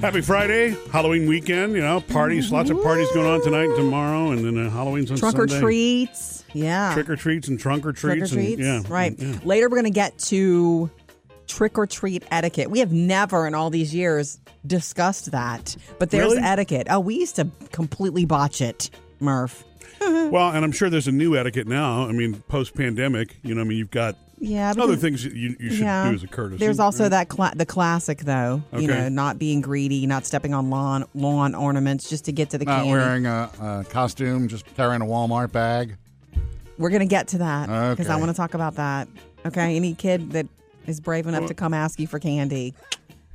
Happy Friday, Halloween weekend. You know, parties, lots of parties going on tonight and tomorrow, and then uh, Halloween's on Trunk Sunday. or treats. Yeah. Trick or treats and trunk or Trick or treats. and- treats. yeah, Right. yeah. Later, we're going to get to trick or treat etiquette. We have never in all these years discussed that, but there's Really? etiquette. Oh, we used to completely botch it, Murph. Well, and I'm sure there's a new etiquette now. I mean, post pandemic, you know, I mean, you've got Yeah. other things you, you should yeah. do as a courtesy. There's also right? that cla- the classic though, you know, not being greedy, not stepping on lawn lawn ornaments just to get to the candy. Not candy. wearing a, a costume, just carrying a Walmart bag. We're gonna get to that because I want to talk about that. Okay, any kid that is brave enough to come ask you for candy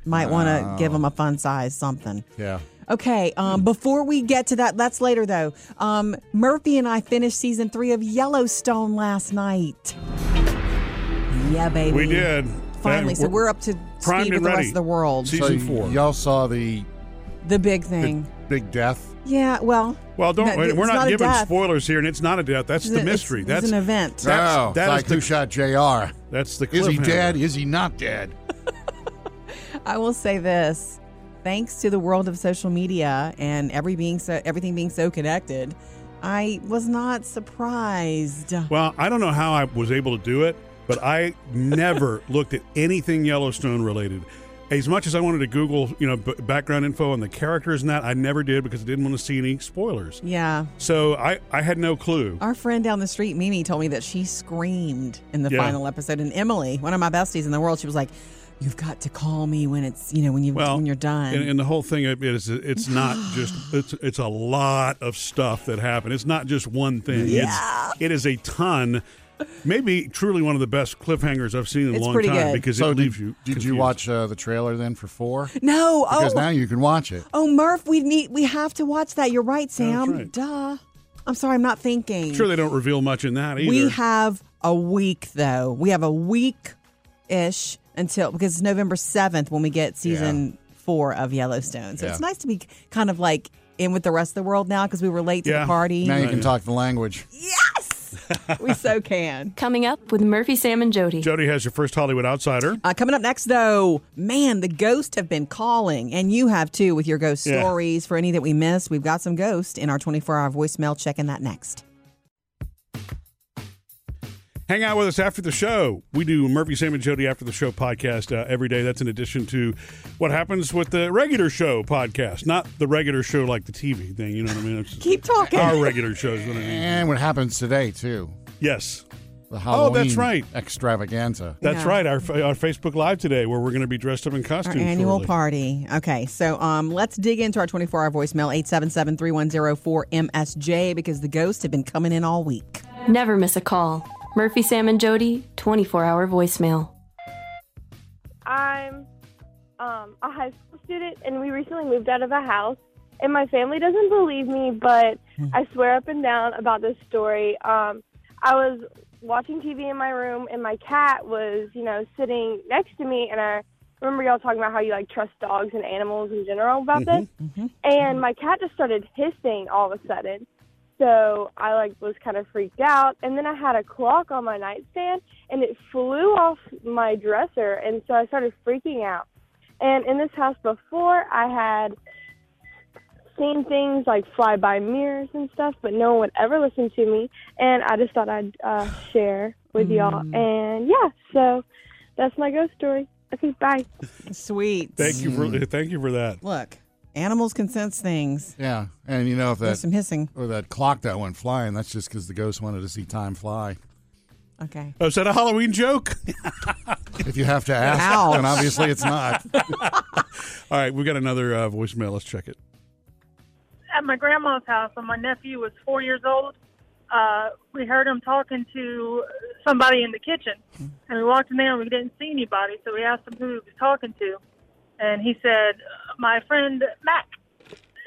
might want to give them a fun size something. Yeah. Okay, um, before we get to that, that's later though. Um, Murphy and I finished season three of Yellowstone last night. Yeah, baby. We did. Finally, That- so we're up to primed speed with and the ready. rest of the world. Season so four. Y'all saw the, the big the thing. big death. Yeah, well. Well, don't no, we're it's not, giving spoilers here, and it's not a death. That's It's the mystery. It's, it's that's an event. That's- no, that it's is like the- who shot J.R. that's the Is he dead? Is he not dead? I will say this: thanks to the world of social media and every being so everything being so connected, I was not surprised. Well, I don't know how I was able to do it, but I never looked at anything Yellowstone related. As much as I wanted to Google, you know, b- background info on the characters and that, I never did because I didn't want to see any spoilers. Yeah. So I, I had no clue. Our friend down the street, Mimi, told me that she screamed in the Yeah. final episode. And Emily, one of my besties in the world, she was like, "You've got to call me when it's you know when you when you're done." And, and the whole thing it is it's not just it's it's a lot of stuff that happened. It's not just one thing. Yeah. It's, it is a ton. Maybe truly one of the best cliffhangers I've seen in a long pretty time good. because so it did, leaves you. did you watch uh, the trailer then for four? no, Because oh, now you can watch it. oh, Murph, we need we have to watch that. You're right, Sam. right. Duh. I'm sorry, I'm not thinking. Sure, they don't reveal much in that either. We have a week though. We have a week ish until because it's November seventh when we get season four of Yellowstone. So it's nice to be kind of like in with the rest of the world now because we were late to Yeah. the party. Now you Right. can talk the language. Yes, we so can. Coming up with Murphy, Sam, and Jody. Jody has your first Hollywood outsider. Uh, coming up next, though, man, the ghosts have been calling, and you have too with your ghost Yeah. stories. For any that we missed, we've got some ghosts in our 24 hour voicemail. Checking that next. Hang out with us after the show. We do Murphy, Sam, and Jody after the show podcast uh, every day. That's in addition to what happens with the regular show podcast, not the regular show like the TV thing. You know what I mean? It's Keep talking. Our regular shows. What I mean. And what happens today, too. Yes. The Halloween Oh, that's right. extravaganza. That's Yeah. right. Our, our Facebook Live today, where we're going to be dressed up in Our costume. annual shortly. party. Okay, so um, let's dig into our 24 hour voicemail 877 310 4MSJ because the ghosts have been coming in all week. Never miss a call. Murphy, Sam, and Jody, 24 hour voicemail. I'm um, a high school student, and we recently moved out of a house. And my family doesn't believe me, but I swear up and down about this story. Um, I was watching TV in my room, and my cat was, you know, sitting next to me. And I remember y'all talking about how you like trust dogs and animals in general about this. And my cat just started hissing all of a sudden. So I like was kind of freaked out, and then I had a clock on my nightstand, and it flew off my dresser, and so I started freaking out. And in this house before, I had seen things like fly by mirrors and stuff, but no one would ever listen to me. And I just thought I'd uh, share with y'all. And yeah, so that's my ghost story. Okay, bye. Sweet. Thank you for thank you for that. Look, animals can sense things. Yeah. And you know, if There's that, some hissing. or that clock that went flying, that's just because the ghost wanted to see time fly. Okay. Oh, is that a Halloween joke? If you have to ask, Ouch. then obviously it's not. All right, we got another uh, voicemail. Let's check it. at my grandma's house when my nephew was four years old. Uh, we heard him talking to somebody in the kitchen, and we walked in there and we didn't see anybody. So we asked him who he was talking to, and he said, "My friend Mac."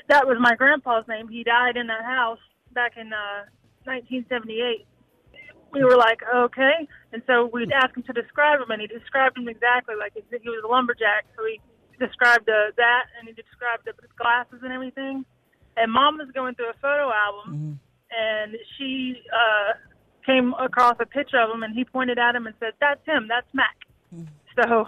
That was my grandpa's name. He died in that house back in uh, 1978. We were like, okay, and so we'd ask him to describe him, and he described him exactly like he was a lumberjack. So he described uh, that, and he described the glasses and everything and mom was going through a photo album and she uh came across a picture of him and he pointed at him and said that's him that's mac so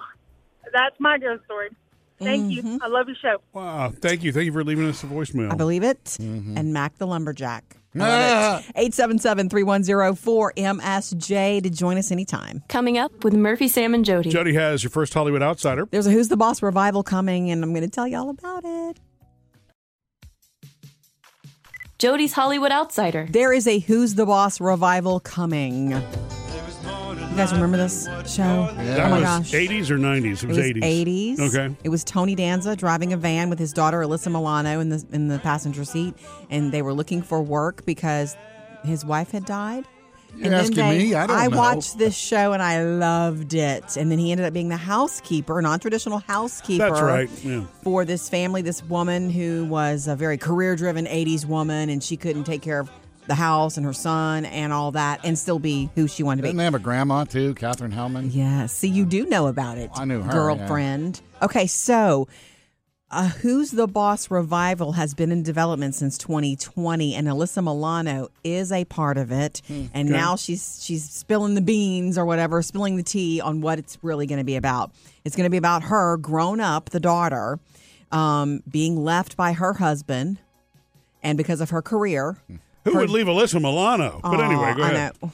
that's my ghost story Thank you. I love your show. Wow. Thank you. Thank you for leaving us a voicemail. I believe it. Mm-hmm. And Mac the Lumberjack. Ah. 877 310 4MSJ to join us anytime. Coming up with Murphy, Sam, and Jody. Jody has your first Hollywood outsider. There's a Who's the Boss revival coming, and I'm going to tell you all about it. Jody's Hollywood Outsider. There is a Who's the Boss revival coming. You guys remember this show? Yeah. Oh my was gosh. 80s or 90s? It was, It was 80s. 80s. Okay. It was Tony Danza driving a van with his daughter Alyssa Milano in the in the passenger seat, and they were looking for work because his wife had died. You're and asking they- me? I don't know. I watched this show and I loved it. And then he ended up being the housekeeper, non-traditional housekeeper. That's right. Yeah. For this family, this woman who was a very career-driven '80s woman, and she couldn't take care of the house and her son and all that, and still be who she wanted to be. Didn't they have a grandma too, Katherine Helmond? Yeah. See, you do know about it. I knew her, girlfriend. Okay, so uh, Who's the Boss revival has been in development since 2020, and Alyssa Milano is a part of it. Hmm, And now she's she's spilling the beans or whatever, spilling the tea on what it's really going to be about. It's going to be about her grown up, the daughter, um, being left by her husband, and because of her career. Who would leave Alyssa Milano? But anyway, Aw, go ahead. I know.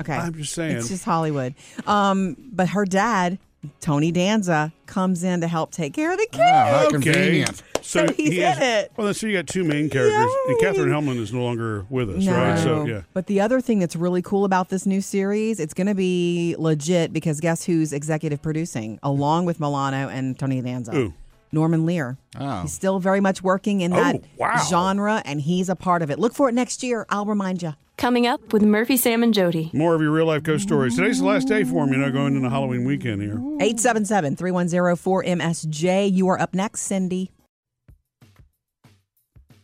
Okay. I'm just saying. It's just Hollywood. Um, but her dad, Tony Danza, comes in to help take care of the kids. Oh, how Okay. convenient. So he's he in it. Well, so you got two main characters, and Yay. Katherine Helmond is no longer with us, No. right? So yeah. But the other thing that's really cool about this new series, it's going to be legit because guess who's executive producing along with Milano and Tony Danza? Who? Norman Lear. Oh. He's still very much working in oh, that Oh, wow. genre, and he's a part of it. Look for it next year. I'll remind you. Coming up with Murphy, Sam, and Jody. More of your real life ghost stories. Today's the last day for them, you know, going into Halloween weekend here. 877 310 4MSJ. You are up next, Cindy.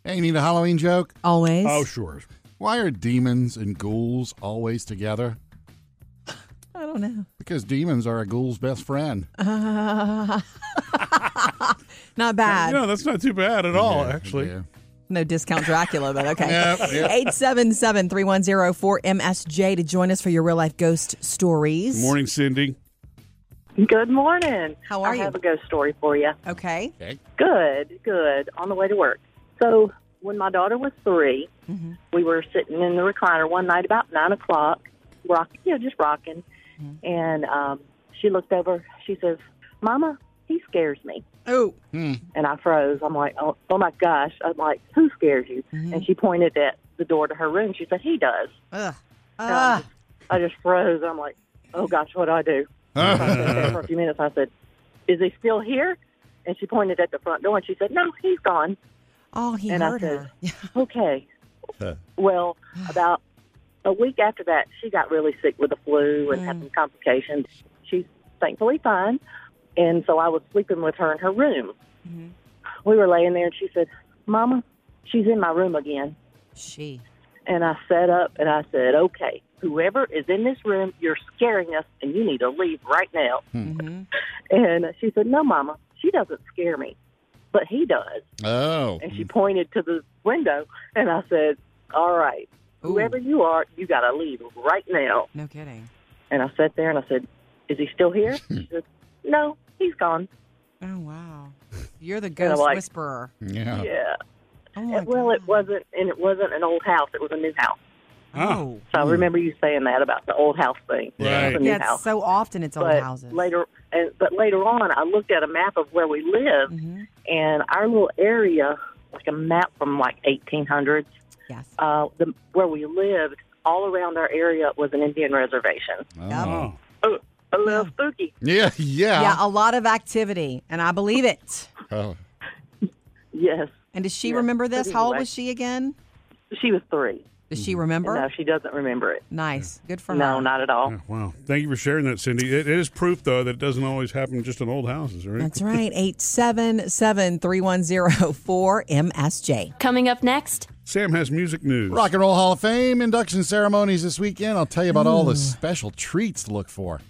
Hey, you need a Halloween joke? Always. Oh, sure. Why are demons and ghouls always together? I don't know. Because demons are a ghoul's best friend. Not bad. No, that's not too bad at all, Yeah, actually. yeah. No discount Dracula, but okay. Yep, yep. 877 310 4MSJ to join us for your real life ghost stories. Good morning, Cindy. Good morning. How are I you? I have a ghost story for you. Okay. Okay. Good, good. On the way to work. So when my daughter was 3 Mm-hmm. we were sitting in the recliner one night about nine o'clock, rocking, you know, just rocking, Mm-hmm. and um, she looked over. She says, "Mama, he scares me." Oh, And I froze. I'm like, "Oh, oh my gosh!" I'm like, "Who scares you?" Mm-hmm. And she pointed at the door to her room. She said, "He does." ugh. And I'm Ah. just- I just froze. I'm like, "Oh gosh, what do I do?" So I sat there for a few minutes. I said, "Is he still here?" And she pointed at the front door and she said, "No, he's gone." Oh, he and I heard said, her. "Okay." well, about a week after that, she got really sick with the flu and had mm. some complications. She's thankfully fine, and so I was sleeping with her in her room. Mm-hmm. We were laying there, and she said, "Mama, she's in my room again." She. And I sat up and I said, "Okay, whoever is in this room, you're scaring us, and you need to leave right now." Mm-hmm. And she said, "No, Mama, she doesn't scare me, but he does." Oh. And she pointed to the window, and I said, "All right, whoever you are, you got to leave right now." No kidding. And I sat there and I said, "Is he still here?" she said, "No, he's gone." Oh, wow. You're the ghost like- whisperer. Yeah. Yeah. Oh, my well, it wasn't, and it wasn't an old house; it was a new house. Oh. So I remember you saying that about the old house thing. Right. It was a new Yeah, house. so often it's old houses. later, and but later on, I looked at a map of where we lived, Mhm. and our little area, like a map from like 1800s, Yes. uh, the, where we lived, all around our area was an Indian reservation. Oh. Oh, a little spooky. Yeah, yeah. Yeah, a lot of activity, and I believe it. Oh. Yes, And does she Yeah, remember this? but How old was she again? she was three. Does she remember? No, she doesn't remember it. Nice. Good for No, her. No, not at all. Yeah, Wow. Thank you for sharing that, Cindy. It, it is proof, though, that it doesn't always happen just in old houses, right? That's right. 877 310 4MSJ. Coming up next, Sam has music news. Rock and Roll Hall of Fame induction ceremonies this weekend. I'll tell you about all the special treats to look for.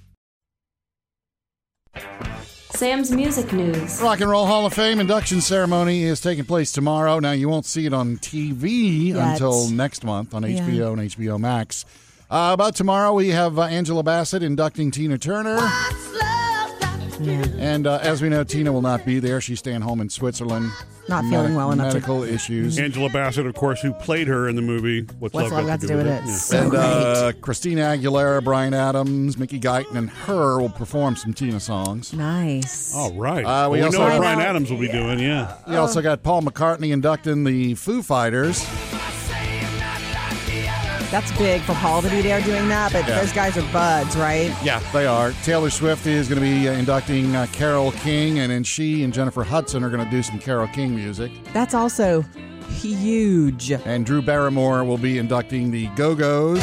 Sam's music news. Rock and Roll Hall of Fame induction ceremony is taking place tomorrow. Now, you won't see it on TV Yet. until next month on Yeah. HBO and HBO Max. Uh, about tomorrow, we have uh, Angela Bassett inducting Tina Turner. And uh, as we know, Tina will not be there. She's staying home in Switzerland. Not feeling well enough to- Medical issues. Angela Bassett, of course, who played her in the movie What's, What's Love Got to Do with It? Yeah. So and great. uh, Christina Aguilera, Bryan Adams, Mickey Guyton, and her will perform some Tina songs. nice. All right. Uh, we well, also know what Bryan Adams will be doing. Yeah. We also got Paul McCartney inducting the Foo Fighters. That's big for Paul to be there doing that, but Yeah. those guys are buds, right? Yeah, they are. Taylor Swift is going to be uh, inducting uh, Carole King, and then she and Jennifer Hudson are going to do some Carole King music. That's also huge. And Drew Barrymore will be inducting the Go Go's.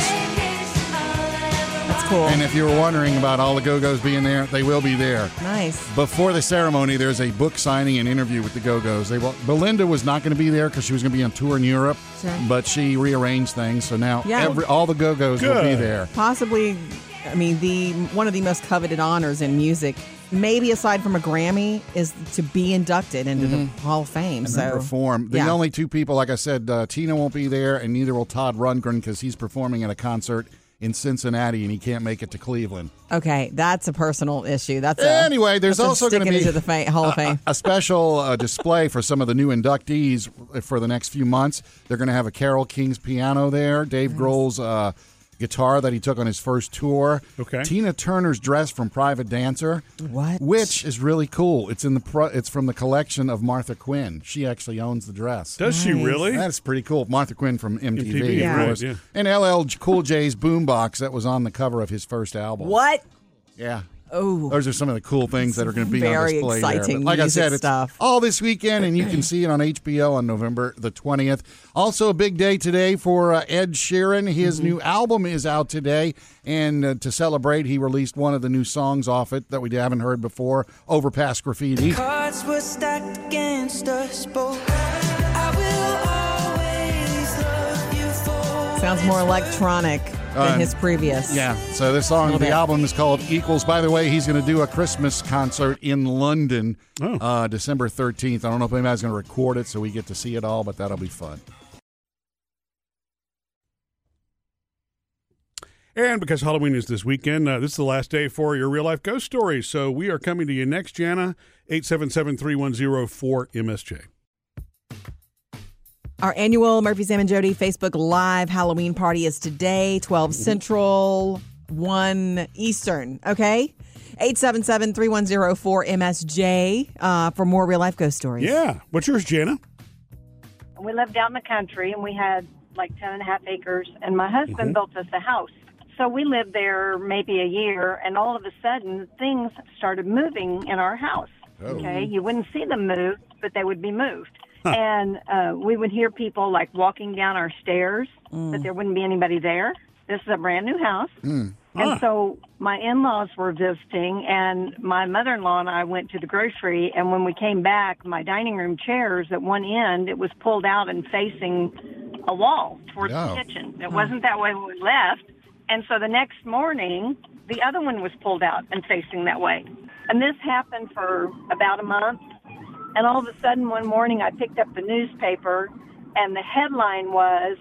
That's cool. And if you were wondering about all the Go Go's being there, they will be there. nice. Before the ceremony, there's a book signing and interview with the Go Go's. They will, Belinda was not going to be there because she was going to be on tour in Europe, Sure. but she rearranged things. So now Yeah. every all the Go Go's will be there. Possibly, I mean, the one of the most coveted honors in music, maybe aside from a Grammy, is to be inducted into the Hall of Fame. and so then perform. The yeah. only two people, like I said, uh, Tina won't be there, and neither will Todd Rundgren because he's performing at a concert in Cincinnati and he can't make it to Cleveland. Okay, that's a personal issue. That's a, Anyway, there's that's also going to be the fa- Hall of Fame. a special uh, display for some of the new inductees for the next few months. They're going to have a Carole King's piano there, Dave Grohl's uh, guitar that he took on his first tour. Okay. Tina Turner's dress from Private Dancer. What? Which is really cool. It's in the pro- it's from the collection of Martha Quinn. She actually owns the dress. Does she really? That's pretty cool. Martha Quinn from MTV, MTV, of course. Right, yeah. And LL Cool J's Boombox that was on the cover of his first album. What? Yeah. Oh, Those are some of the cool things that are going to be on display exciting But like I music said, it's stuff. all this weekend, and you can see it on HBO on November the 20th. Also, a big day today for uh, Ed Sheeran. His Mm-hmm. new album is out today, and uh, to celebrate, he released one of the new songs off it that we haven't heard before, Overpass Graffiti. Cards were stacked against us both. I will always love you for. sounds more electronic than Uh, his previous. Yeah, so this song, the bit. album is called Equals. By the way, he's going to do a Christmas concert in London Oh. uh, December 13th. I don't know if anybody's going to record it so we get to see it all, but that'll be fun. And because Halloween is this weekend, uh, this is the last day for your real life ghost stories. So we are coming to you next, Jana, 877 310 4MSJ. Our annual Murphy, Sam, and Jody Facebook Live Halloween party is today, 12 Central, 1 Eastern. Okay? 877 310 4MSJ uh, for more real life ghost stories. Yeah. What's yours, Jana? We lived out in the country and we had like 10 and a half acres, and my husband built us a house. So we lived there maybe a year, and all of a sudden things started moving in our house. Okay, you wouldn't see them move, but they would be moved. And uh, we would hear people like walking down our stairs, but there wouldn't be anybody there. This is a brand new house. And so my in laws were visiting, and my mother in law and I went to the grocery. And when we came back, my dining room chairs at one end, it was pulled out and facing a wall towards the kitchen. It wasn't that way when we left. And so the next morning, the other one was pulled out and facing that way. And this happened for about a month. And all of a sudden, one morning, I picked up the newspaper, and the headline was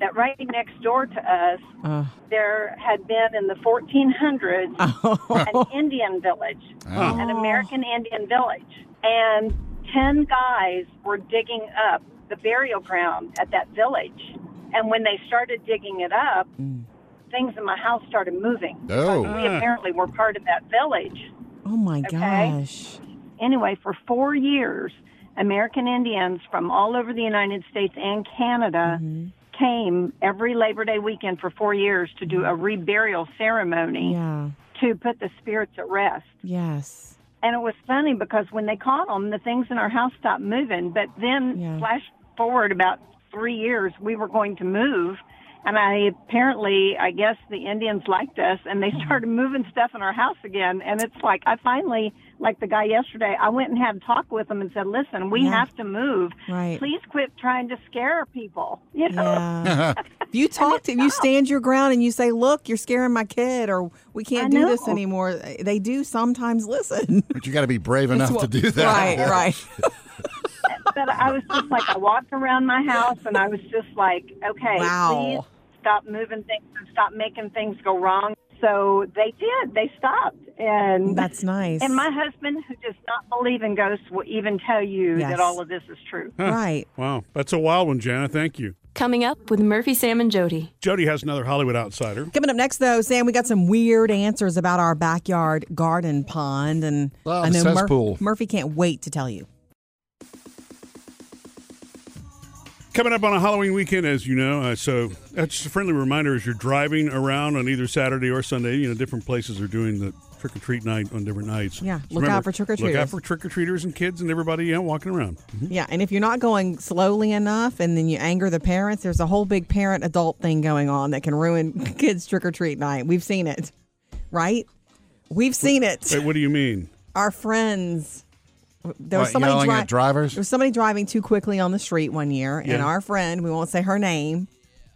that right next door to us, Uh, there had been in the 1400s an Indian village, an American Indian village, and 10 guys were digging up the burial ground at that village. And when they started digging it up, things in my house started moving. Oh. We apparently were part of that village. oh my Okay. gosh. Anyway, for four years, American Indians from all over the United States and Canada mm-hmm. came every Labor Day weekend for four years to do a mm-hmm. reburial ceremony Yeah. to put the spirits at rest. Yes. And it was funny because when they caught them, the things in our house stopped moving. But then, Yeah. flash forward about three years, we were going to move. And I apparently, I guess the Indians liked us and they mm-hmm. started moving stuff in our house again. And it's like, I finally, like the guy yesterday, I went and had a talk with him and said, listen, we Yeah. have to move. Right. Please quit trying to scare people. You know? Yeah. if you talk to, if you stand your ground and you say, "Look, you're scaring my kid," or "We can't I do this anymore," they do sometimes listen. But you got to be brave enough to do that. Right. Right. but I was just like, I walked around my house and I was just like, okay, Wow. please stop moving things and stop making things go wrong. So they did. They stopped, and That's nice. And my husband, who does not believe in ghosts, will even tell you Yes. that all of this is true. Huh. Right. Wow. That's a wild one, Jana. Thank you. Coming up with Murphy, Sam, and Jody. Jody has another Hollywood outsider. Coming up next, though, Sam, we got some weird answers about our backyard garden pond, and Oh, I know Mur- Murphy can't wait to tell you. Coming up on a Halloween weekend, as you know, uh, so that's just a friendly reminder as you're driving around on either Saturday or Sunday. You know, different places are doing the trick or treat night on different nights. Yeah, Just look out for trick-or-treaters. Look out for trick or treaters and kids and everybody you know, walking around. Yeah, and if you're not going slowly enough, and then you anger the parents, there's a whole big parent adult thing going on that can ruin kids' trick or treat night. We've seen it, right? We've seen it. Wait, what do you mean? Our friends. There was What, somebody yelling dri- at drivers? There was somebody driving too quickly on the street one year, and our friend, we won't say her name,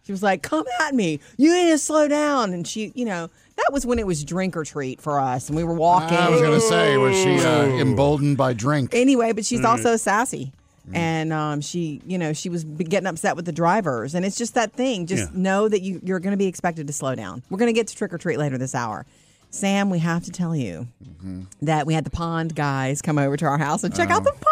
she was like, "Come at me! You need to slow down." And she, you know, that was when it was drink or treat for us, and we were walking. I was going to say, was she uh, emboldened by drink? Anyway, but she's Mm. also sassy. And um, she, you know, she was getting upset with the drivers, and it's just that thing. Just Yeah. know that you, you're going to be expected to slow down. We're going to get to trick or treat later this hour. Sam, we have to tell you Mm-hmm. that we had the pond guys come over to our house and check out the pond.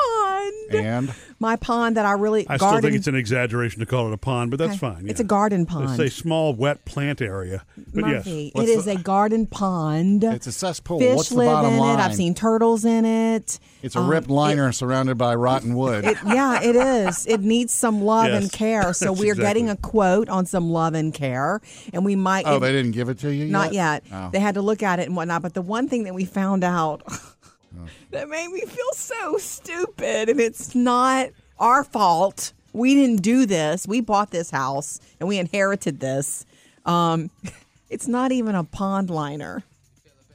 And My pond that I really I garden. still think it's an exaggeration to call it a pond, but that's Okay. fine. It's a garden pond. It's a small, wet plant area. But Murphy, yes. it is a garden pond. it's a cesspool. Fish What's the live bottom in line? it. I've seen turtles in it. It's a Um, ripped liner surrounded by rotten wood. It, yeah, it is. It needs some love Yes. and care. So we're getting a quote on some love and care, and we might. oh, it- they didn't give it to you not yet. Oh. They had to look at it and whatnot. But the one thing that we found out. that made me feel so stupid, and it's not our fault. We didn't do this. We bought this house and we inherited this. Um, it's not even a pond liner.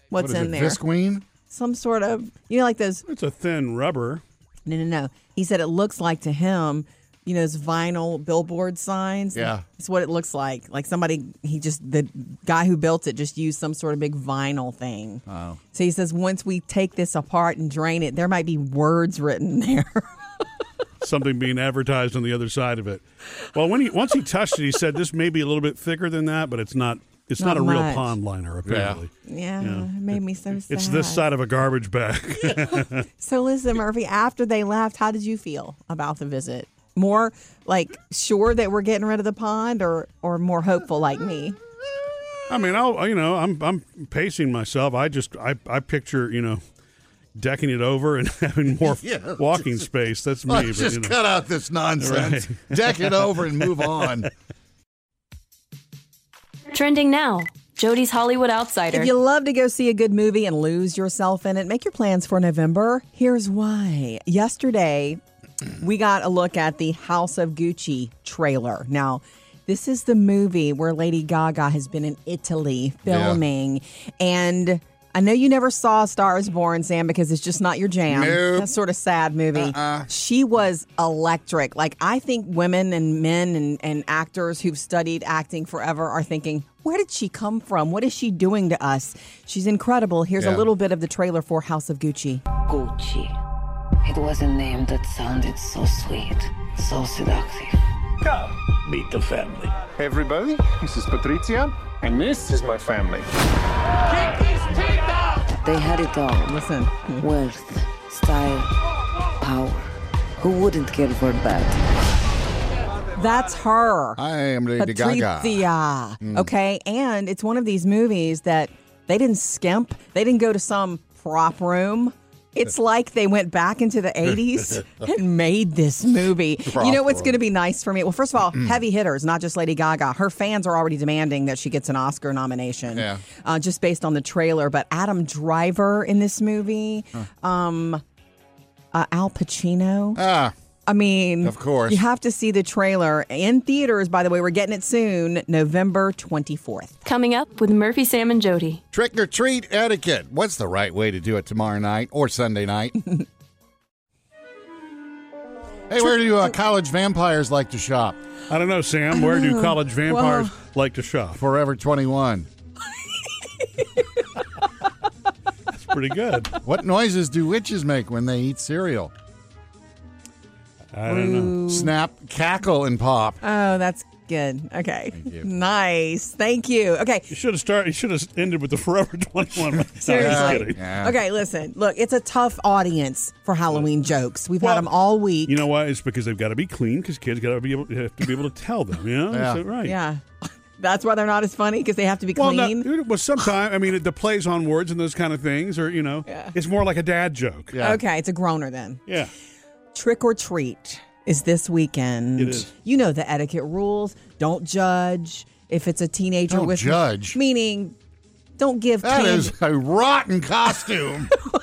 What What's in it, there? Visqueen? Some sort of, you know, like those It's a thin rubber. no, no, no. He said it looks like to him, you know, those vinyl billboard signs. Yeah. It's what it looks like. Like somebody, he just, the guy who built it just used some sort of big vinyl thing. Oh. So he says once we take this apart and drain it, there might be words written there. something being advertised on the other side of it. Well, when he once he touched it, he said this may be a little bit thicker than that, but it's not. It's not, Not a real pond liner, apparently. yeah, Yeah. it made me so sad. It's this side of a garbage bag. So listen, Murphy, after they left, how did you feel about the visit? More like sure that we're getting rid of the pond or, or more hopeful like me? I mean, I'll you know, I'm I'm pacing myself. I just I I picture you know, decking it over and having more Yeah, walking space. That's me. Let's but, just you know. cut out this nonsense. Deck it over and move on. Trending now Jody's Hollywood Outsider. If you love to go see a good movie and lose yourself in it, make your plans for November. Here's why. Yesterday, we got a look at the House of Gucci trailer. Now, this is the movie where Lady Gaga has been in Italy filming. And I know you never saw Star is Born, Sam, because it's just not your jam. Nope. That's sort of sad movie. Uh-uh. She was electric. Like I think women and men and, and actors who've studied acting forever are thinking, where did she come from? What is she doing to us? She's incredible. Here's a little bit of the trailer for House of Gucci. Gucci. It was a name that sounded so sweet, so seductive. Come, meet the family. Hey everybody, this is Patrizia, and this is my family. They had it all Listen. wealth, style, power. Who wouldn't care for that? That's her. I am Lady Gaga. Patrizia. Mm. Okay. And it's one of these movies that they didn't skimp. They didn't go to some prop room. It's like they went back into the 80s and made this movie. you know what's going to be nice for me? Well, first of all, heavy hitters, not just Lady Gaga. Her fans are already demanding that she gets an Oscar nomination Yeah. uh, just based on the trailer. But Adam Driver in this movie, um, uh, Al Pacino. Ah, I mean, Of course. You have to see the trailer in theaters, by the way. We're getting it soon, November 24th. Coming up with Murphy, Sam, and Jody. trick or treat etiquette. What's the right way to do it tomorrow night or Sunday night? hey, where do uh, college vampires like to shop? I don't know, Sam. Where do college vampires well- like to shop? Forever 21. That's pretty good. What noises do witches make when they eat cereal? I don't know. Snap, cackle, and pop. Oh, that's good. Okay. Nice. Thank you. Okay. You should have started. You should have ended with the Forever 21. No, just Seriously. kidding. Okay, listen. Look, it's a tough audience for Halloween jokes. We've had them all week. You know why? It's because they've got to be clean. Because kids got to be able have to be able to tell them. You know, Yeah. So, right? Yeah. That's why they're not as funny because they have to be Well, no, clean. well, sometimes I mean the plays on words and those kind of things, or you know, it's more like a dad joke. Okay, it's a groaner then. Yeah. Trick or treat is this weekend. It is. You know the etiquette rules. Don't judge if it's a teenager Don't with judge. Meaning, don't give That candy. is a rotten costume.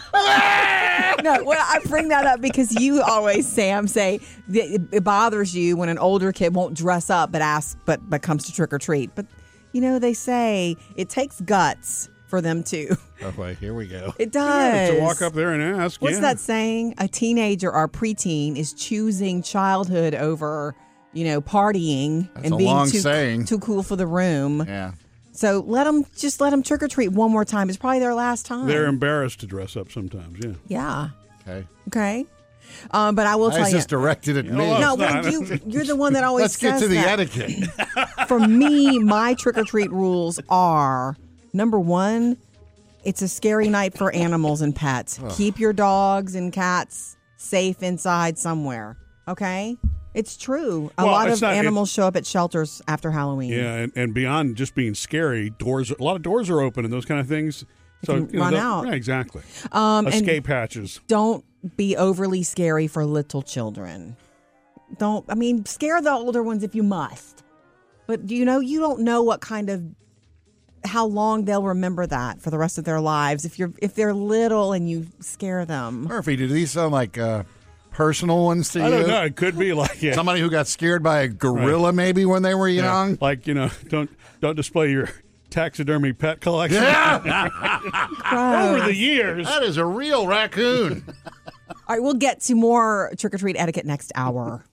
no, well, I bring that up because you always, Sam, say that it, it bothers you when an older kid won't dress up but asks, but but comes to trick or treat. But you know, they say it takes guts for them too. okay, here we go. It does. to walk up there and ask. What's yeah. that saying? A teenager or preteen is choosing childhood over, you know, partying That's and a being long too saying. too cool for the room. Yeah. So let them just let them trick or treat one more time. It's probably their last time. They're embarrassed to dress up sometimes. Yeah. yeah. Okay. Okay. Um, but I will Why tell is you. this directed at me? no, well, you, you're the one that always Let's get to the that. etiquette. For me, my trick or treat rules are number one, it's a scary night for animals and pets. Keep your dogs and cats safe inside somewhere. Okay? It's true. A Well, lot it's of not- it- animals show up at shelters after Halloween. Yeah, and, and beyond just being scary, doors a lot of doors are open and those kind of things. So can you know, run out. Yeah, exactly. Um, and Escape hatches. Don't be overly scary for little children. Don't, I mean, scare the older ones if you must. But you know, you don't know what kind of how long they'll remember that for the rest of their lives if you're if they're little and you scare them. Murphy, do these sound like uh, personal ones to I you? don't know. It could be like yeah. Somebody who got scared by a gorilla maybe when they were Yeah, young? Like you know, don't don't display your taxidermy pet collection. Over the years. That is a real raccoon. All right, we'll get to more trick or treat etiquette next hour.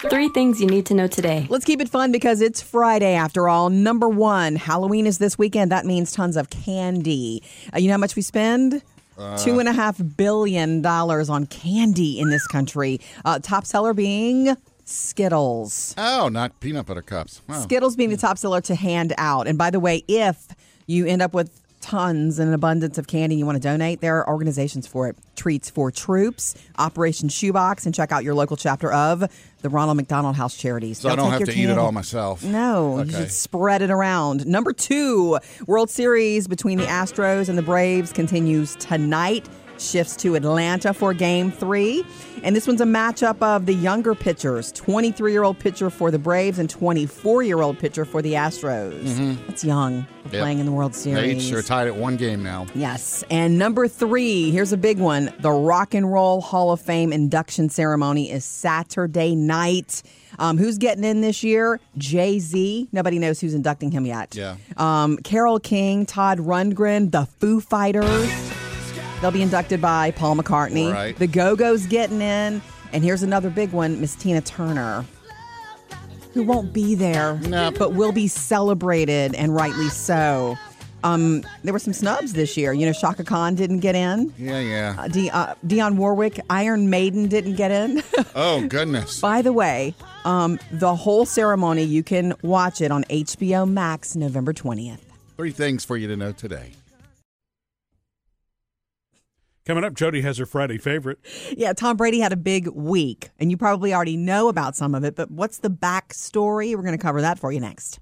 Three things you need to know today. Let's keep it fun because it's Friday after all. Number one, Halloween is this weekend. That means tons of candy. Uh, you know how much we spend? Uh. Two and a half billion dollars on candy in this country. Uh, top seller being Skittles. Oh, not peanut butter cups. Wow. Skittles being the top seller to hand out. And by the way, if you end up with tons and an abundance of candy you want to donate, there are organizations for it. Treats for Troops, Operation Shoebox, and check out your local chapter of the Ronald McDonald House Charities. So I They'll don't take have to eat it candy. all myself. No, you should spread it around. Number two, World Series between the Astros and the Braves continues tonight. Shifts to Atlanta for game three. And this one's a matchup of the younger pitchers 23 year old pitcher for the Braves and 24 year old pitcher for the Astros. Mhm. That's young Yep. playing in the World They Series. each are tied at one game now. Yes. And number three, here's a big one. The Rock and Roll Hall of Fame induction ceremony is Saturday night. Um, who's getting in this year? Jay Z. Nobody knows who's inducting him yet. Yeah. Um, Carole King, Todd Rundgren, the Foo Fighters. They'll be inducted by Paul McCartney. Right. The Go Go's getting in. And here's another big one Miss Tina Turner, who won't be there, but will be celebrated, and rightly so. Um, there were some snubs this year. You know, Chaka Khan didn't get in. Yeah, yeah. Uh, De- uh, Dionne Warwick, Iron Maiden didn't get in. Oh, goodness. By the way, um, the whole ceremony, you can watch it on HBO Max November 20th. Three things for you to know today. Coming up, Jody has her Friday favorite. Yeah, Tom Brady had a big week, and you probably already know about some of it, but what's the backstory? We're going to cover that for you next.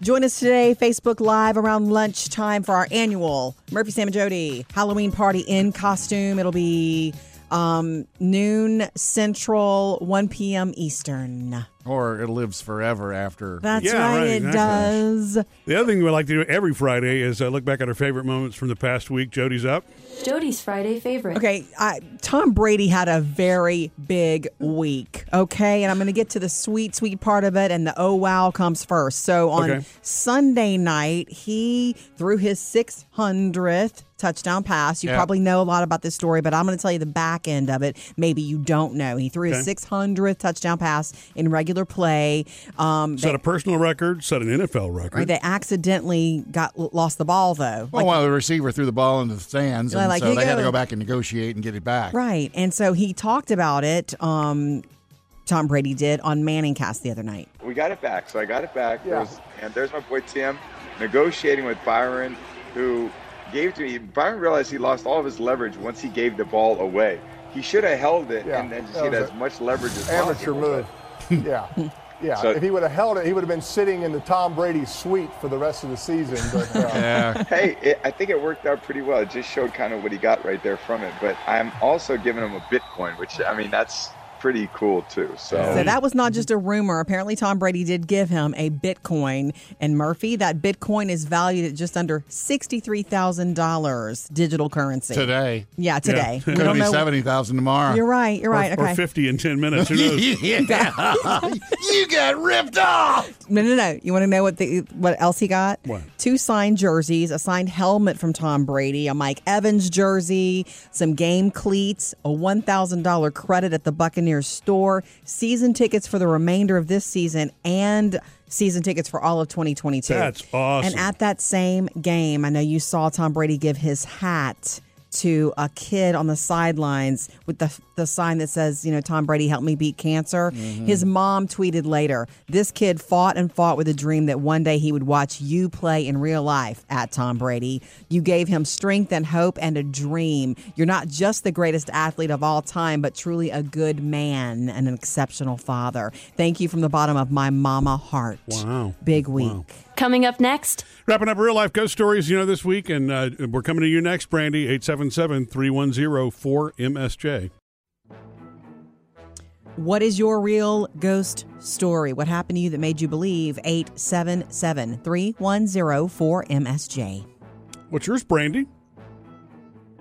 Join us today, Facebook Live around lunchtime for our annual Murphy, Sam, and Jody Halloween party in costume. It'll be um, noon Central, 1 p.m. Eastern. Or it lives forever after. That's Yeah, right, right, it exactly. does. The other thing we like to do every Friday is uh, look back at our favorite moments from the past week. Jody's up. Jody's Friday favorite. Okay, I, Tom Brady had a very big week. Okay, and I'm going to get to the sweet, sweet part of it, and the oh wow comes first. So on Okay. Sunday night, he threw his 600th touchdown pass. You Yeah. probably know a lot about this story, but I'm going to tell you the back end of it. Maybe you don't know. He threw Okay. his 600th touchdown pass in regular play. Um, Set they, a personal record, set an NFL record. right, they accidentally got lost the ball though. Well, well, the receiver threw the ball into the stands, Yeah, and like, so here you they had to go. go back and negotiate and get it back. Right. And so he talked about it, um, Tom Brady did on Manningcast the other night. We got it back. So I got it back. Yeah. There's, and there's my boy Tim negotiating with Byron, who gave to me. Byron realized he lost all of his leverage once he gave the ball away. He should have held it Yeah, and then just that get as much leverage as Amateur possible. move. yeah. Yeah, So- if he would have held it, he would have been sitting in the Tom Brady suite for the rest of the season. But uh, hey, it, I think it worked out pretty well. It just showed kind of what he got right there from it. But I'm also giving him a Bitcoin, which I mean that's pretty cool too. So, So that was not mhm. just a rumor. Apparently, Tom Brady did give him a Bitcoin. And Murphy, that Bitcoin is valued at just under $63,000 digital currency. Today. Yeah, today. We Could don't be know- seventy thousand tomorrow. You're right. You're right. Or, okay. or 50 in 10 minutes. Who knows? yeah. you got ripped off. No, no, no. You want to know what the what else he got? What? Two signed jerseys, a signed helmet from Tom Brady, a Mike Evans jersey, some game cleats, a one thousand dollar credit at the Buccaneers store, season tickets for the remainder of this season, and season tickets for all of 2022. That's awesome. And at that same game, I know you saw Tom Brady give his hat to a kid on the sidelines with the the sign that says, you know, Tom Brady helped me beat cancer. Mm-hmm. His mom tweeted later, "This kid fought and fought with a dream that one day he would watch you play in real life at Tom Brady. You gave him strength and hope and a dream. You're not just the greatest athlete of all time, but truly a good man and an exceptional father. Thank you from the bottom of my mama heart." Wow. Big week. Coming up next, Wrapping up real life ghost stories, you know, this week, and uh, we're coming to you next, Brandy, 877 310 4MSJ. What is your real ghost story? What happened to you that made you believe? 877 310 4MSJ. What's yours, Brandy?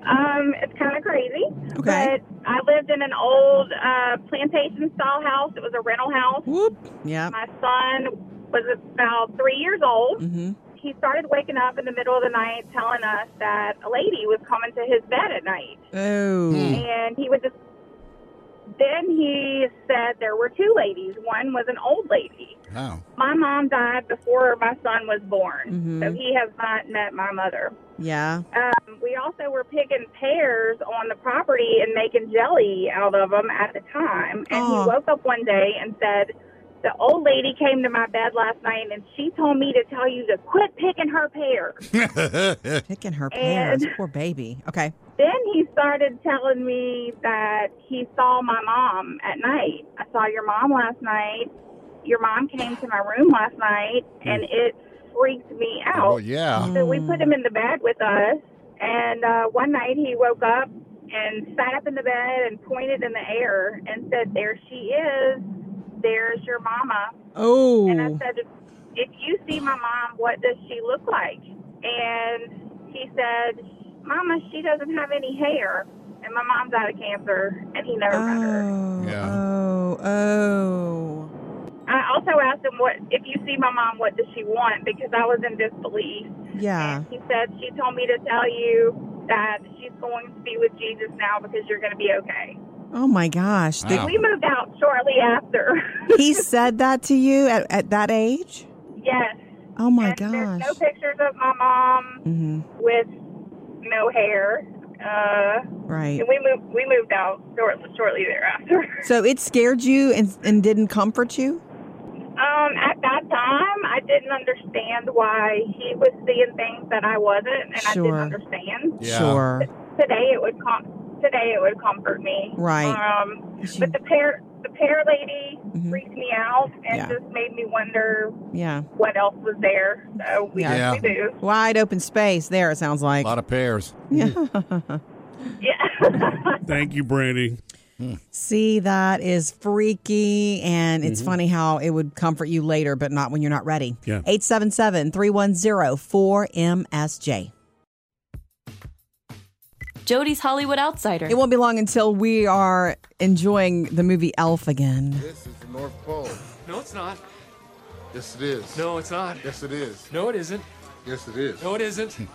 Um, it's kind of crazy. Okay. But I lived in an old uh, plantation style house. It was a rental house. Whoop. Yeah. My son was about three years old. Mm-hmm. He started waking up in the middle of the night telling us that a lady was coming to his bed at night. Oh. And he would just. Then he said there were two ladies. One was an old lady. Oh. My mom died before my son was born, Mhm. so he has not met my mother. Yeah. Um, we also were picking pears on the property and making jelly out of them at the time. And Aw. he woke up one day and said, The old lady came to my bed last night and she told me to tell you to quit picking her pears. Picking her pears. And- Poor baby. Okay. then he started telling me that he saw my mom at night. I saw your mom last night. Your mom came to my room last night and it freaked me out. Oh yeah. So we put him in the bed with us, and uh, one night he woke up and sat up in the bed and pointed in the air and said, "There she is. There's your mama." Oh. And I said, "If you see my mom, what does she look like?" And he said, "Mama, she doesn't have any hair." And my mom's out of cancer, and he never met her. Oh. Yeah. Oh. Oh. I also asked him, "What if you see my mom? What does she want?" Because I was in disbelief. Yeah. He said, She told me to tell you that she's going to be with Jesus now because you're going to be okay. Oh my gosh. Wow. We moved out shortly after. he said that to you at, at that age? yes. Oh my and There's gosh. no pictures of my mom hmm with no hair. Uh, Right. and we moved. We moved out short, shortly thereafter. So it scared you and, and didn't comfort you? Um, at that time, I didn't understand why he was seeing things that I wasn't, and Sure. I didn't understand. Yeah. Sure. Today, it would com- today it would comfort me. Right. Um, She- but the pear the pear lady Mhm. freaked me out and Yeah. just made me wonder Yeah. what else was there. So we Yeah. we do. Wide open space there, it sounds like A lot of pears. Yeah. Yeah. Thank you, Brandy. See, that is freaky. And it's Mhm. funny how it would comfort you later, but not when you're not ready. Yeah. 877 310 4MSJ. Jody's Hollywood Outsider. It won't be long until we are enjoying the movie Elf again. This is the North Pole. No, it's not. Yes, it is. No, it's not. Yes, it is. No, it isn't. Yes, it is. No, it isn't.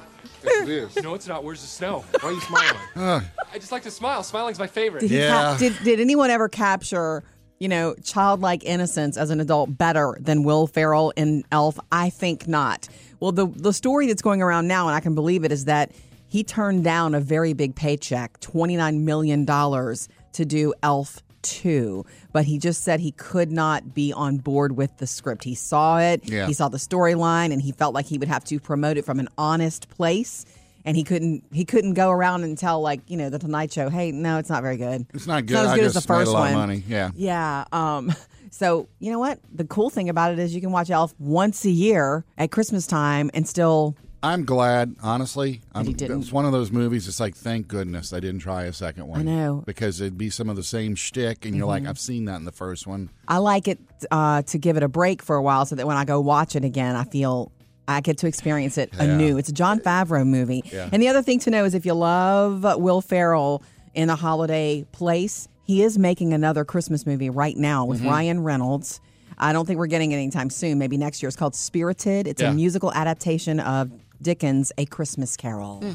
Yes, it is. No, it's not. Where's the snow? Why are you smiling? I just like to smile. Smiling's my favorite. Did, he cap- did, did anyone ever capture, you know, childlike innocence as an adult better than Will Ferrell in Elf? I think not. Well, the the story that's going around now, and I can believe it, is that he turned down a very big paycheck, twenty nine million dollars, to do Elf. Two, but he just said he could not be on board with the script. He saw it, Yeah. he saw the storyline, and he felt like he would have to promote it from an honest place. And he couldn't he couldn't go around and tell like you know the Tonight Show, hey, no, it's not very good. It's not It's good. as I good as the first one. Yeah. Yeah. Um, so you know what? The cool thing about it is you can watch Elf once a year at Christmas time and still. I'm glad, honestly. I'm, he didn't. It's one of those movies. It's like, thank goodness I didn't try a second one. I know. because it'd be some of the same shtick, and you're like, Mhm. I've seen that in the first one. I like it uh, to give it a break for a while, so that when I go watch it again, I feel I get to experience it Yeah. anew. It's a Jon Favreau movie. Yeah. And the other thing to know is if you love Will Ferrell in a holiday place, he is making another Christmas movie right now with Mhm. Ryan Reynolds. I don't think we're getting it anytime soon. Maybe next year. It's called Spirited. It's Yeah. a musical adaptation of Dickens' A Christmas Carol. Hmm.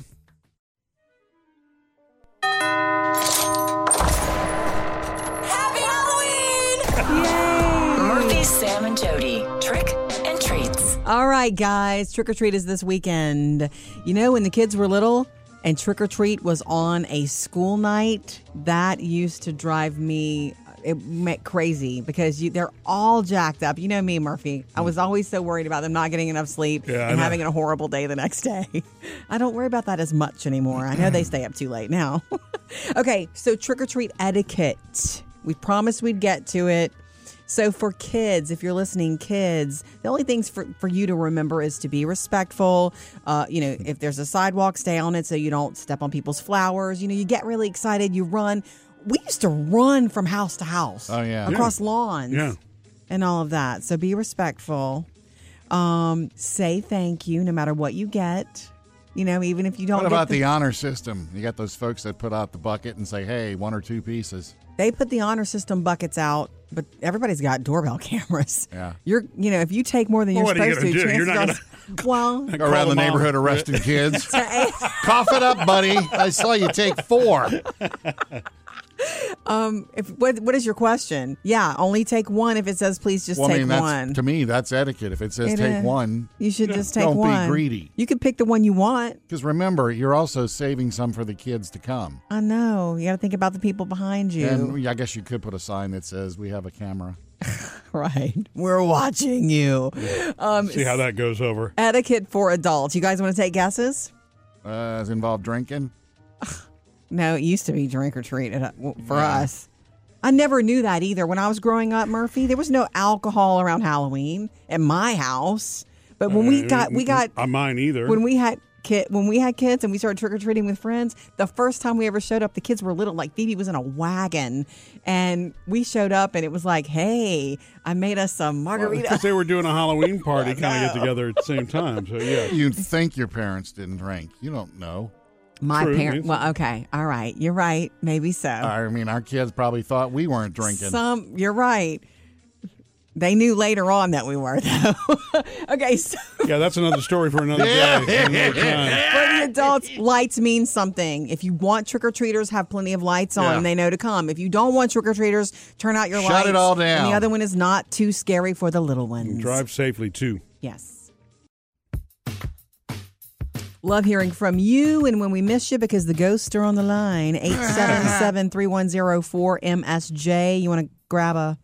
Happy Halloween! Yay! Murphy, Sam, and Jody. Trick and treats. All right, guys, trick or treat is this weekend. You know, when the kids were little and trick or treat was on a school night, that used to drive me it me- crazy because you, they're all jacked up. You know me, Murphy. I was always so worried about them not getting enough sleep Yeah, and having a horrible day the next day. I don't worry about that as much anymore. I know they stay up too late now. okay, so trick or treat etiquette. We promised we'd get to it. So for kids, if you're listening, kids, the only things for, for you to remember is to be respectful. Uh, you know, if there's a sidewalk, stay on it so you don't step on people's flowers. You know, you get really excited, you run. We used to run from house to house. Oh, yeah. Across Yeah. lawns. Yeah. And all of that. So be respectful. Um, say thank you no matter what you get. You know, even if you don't What get about the honor system? You got those folks that put out the bucket and say, "Hey, one or two pieces." They put the honor system buckets out, but everybody's got doorbell cameras. Yeah. You're, you know, if you take more than Well, you're what are you supposed to, gonna do? You're chances not are, well, Go around the neighborhood arresting kids. Cough it up, buddy. I saw you take four. um, if what what is your question? Yeah, only take one if it says please just well, take I mean, that's, one. to me, that's etiquette. If it says It take is. one, You should just take one. don't be greedy. You could pick the one you want. Because remember, you're also saving some for the kids to come. I know. You got to think about the people behind you. And I guess you could put a sign that says, "We have a camera." right. We're watching you. Um, See how that goes over. etiquette for adults. You guys want to take guesses? Uh, does it involve drinking? No, it used to be drink or treat for Yeah. us. I never knew that either. When I was growing up, Murphy, there was no alcohol around Halloween at my house. But when we Uh, got, we got on mine either. when we had kid when we had kids and we started trick or treating with friends. The first time we ever showed up, the kids were little. Like Phoebe was in a wagon, and we showed up, and it was like, "Hey, I made us some margarita." because they were doing a Halloween party, kind of get together at the same time. So yeah, You'd think your parents didn't drink. You don't know. My True. parents. Well, okay, all right, you're right. Maybe so. I mean, our kids probably thought we weren't drinking. Some, you're right. They knew later on that we were, though. okay, so yeah, that's another story for another day. another time. for the adults, lights mean something. If you want trick or treaters, have plenty of lights on. Yeah. They know to come. If you don't want trick or treaters, turn out your Shut lights. Shut it all And down. the other one is not too scary for the little ones. Drive safely too. Yes. Love hearing from you and when we miss you because the ghosts are on the line. 877-310-4MSJ. You want to grab a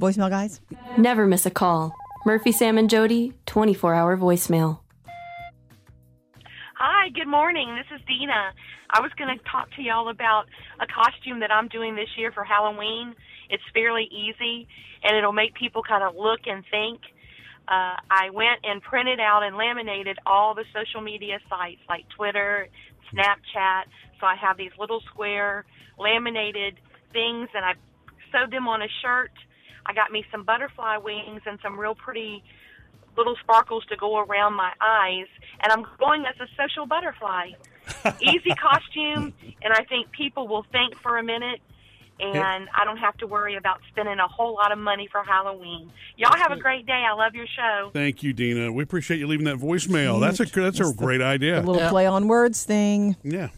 voicemail, guys? Never miss a call. Murphy, Sam, and Jody, 24 hour voicemail. Hi, good morning. This is Dina. I was going to talk to y'all about a costume that I'm doing this year for Halloween. It's fairly easy and it'll make people kind of look and think. Uh, I went and printed out and laminated all the social media sites like Twitter, Snapchat. So I have these little square laminated things and I sewed them on a shirt. I got me some butterfly wings and some real pretty little sparkles to go around my eyes, and I'm going as a social butterfly. Easy costume, and I think people will think for a minute, and I don't have to worry about spending a whole lot of money for Halloween. Y'all have a great day. I love your show. Thank you, Dina. We appreciate you leaving that voicemail. That's a that's a great idea. A little play on words thing. Yeah.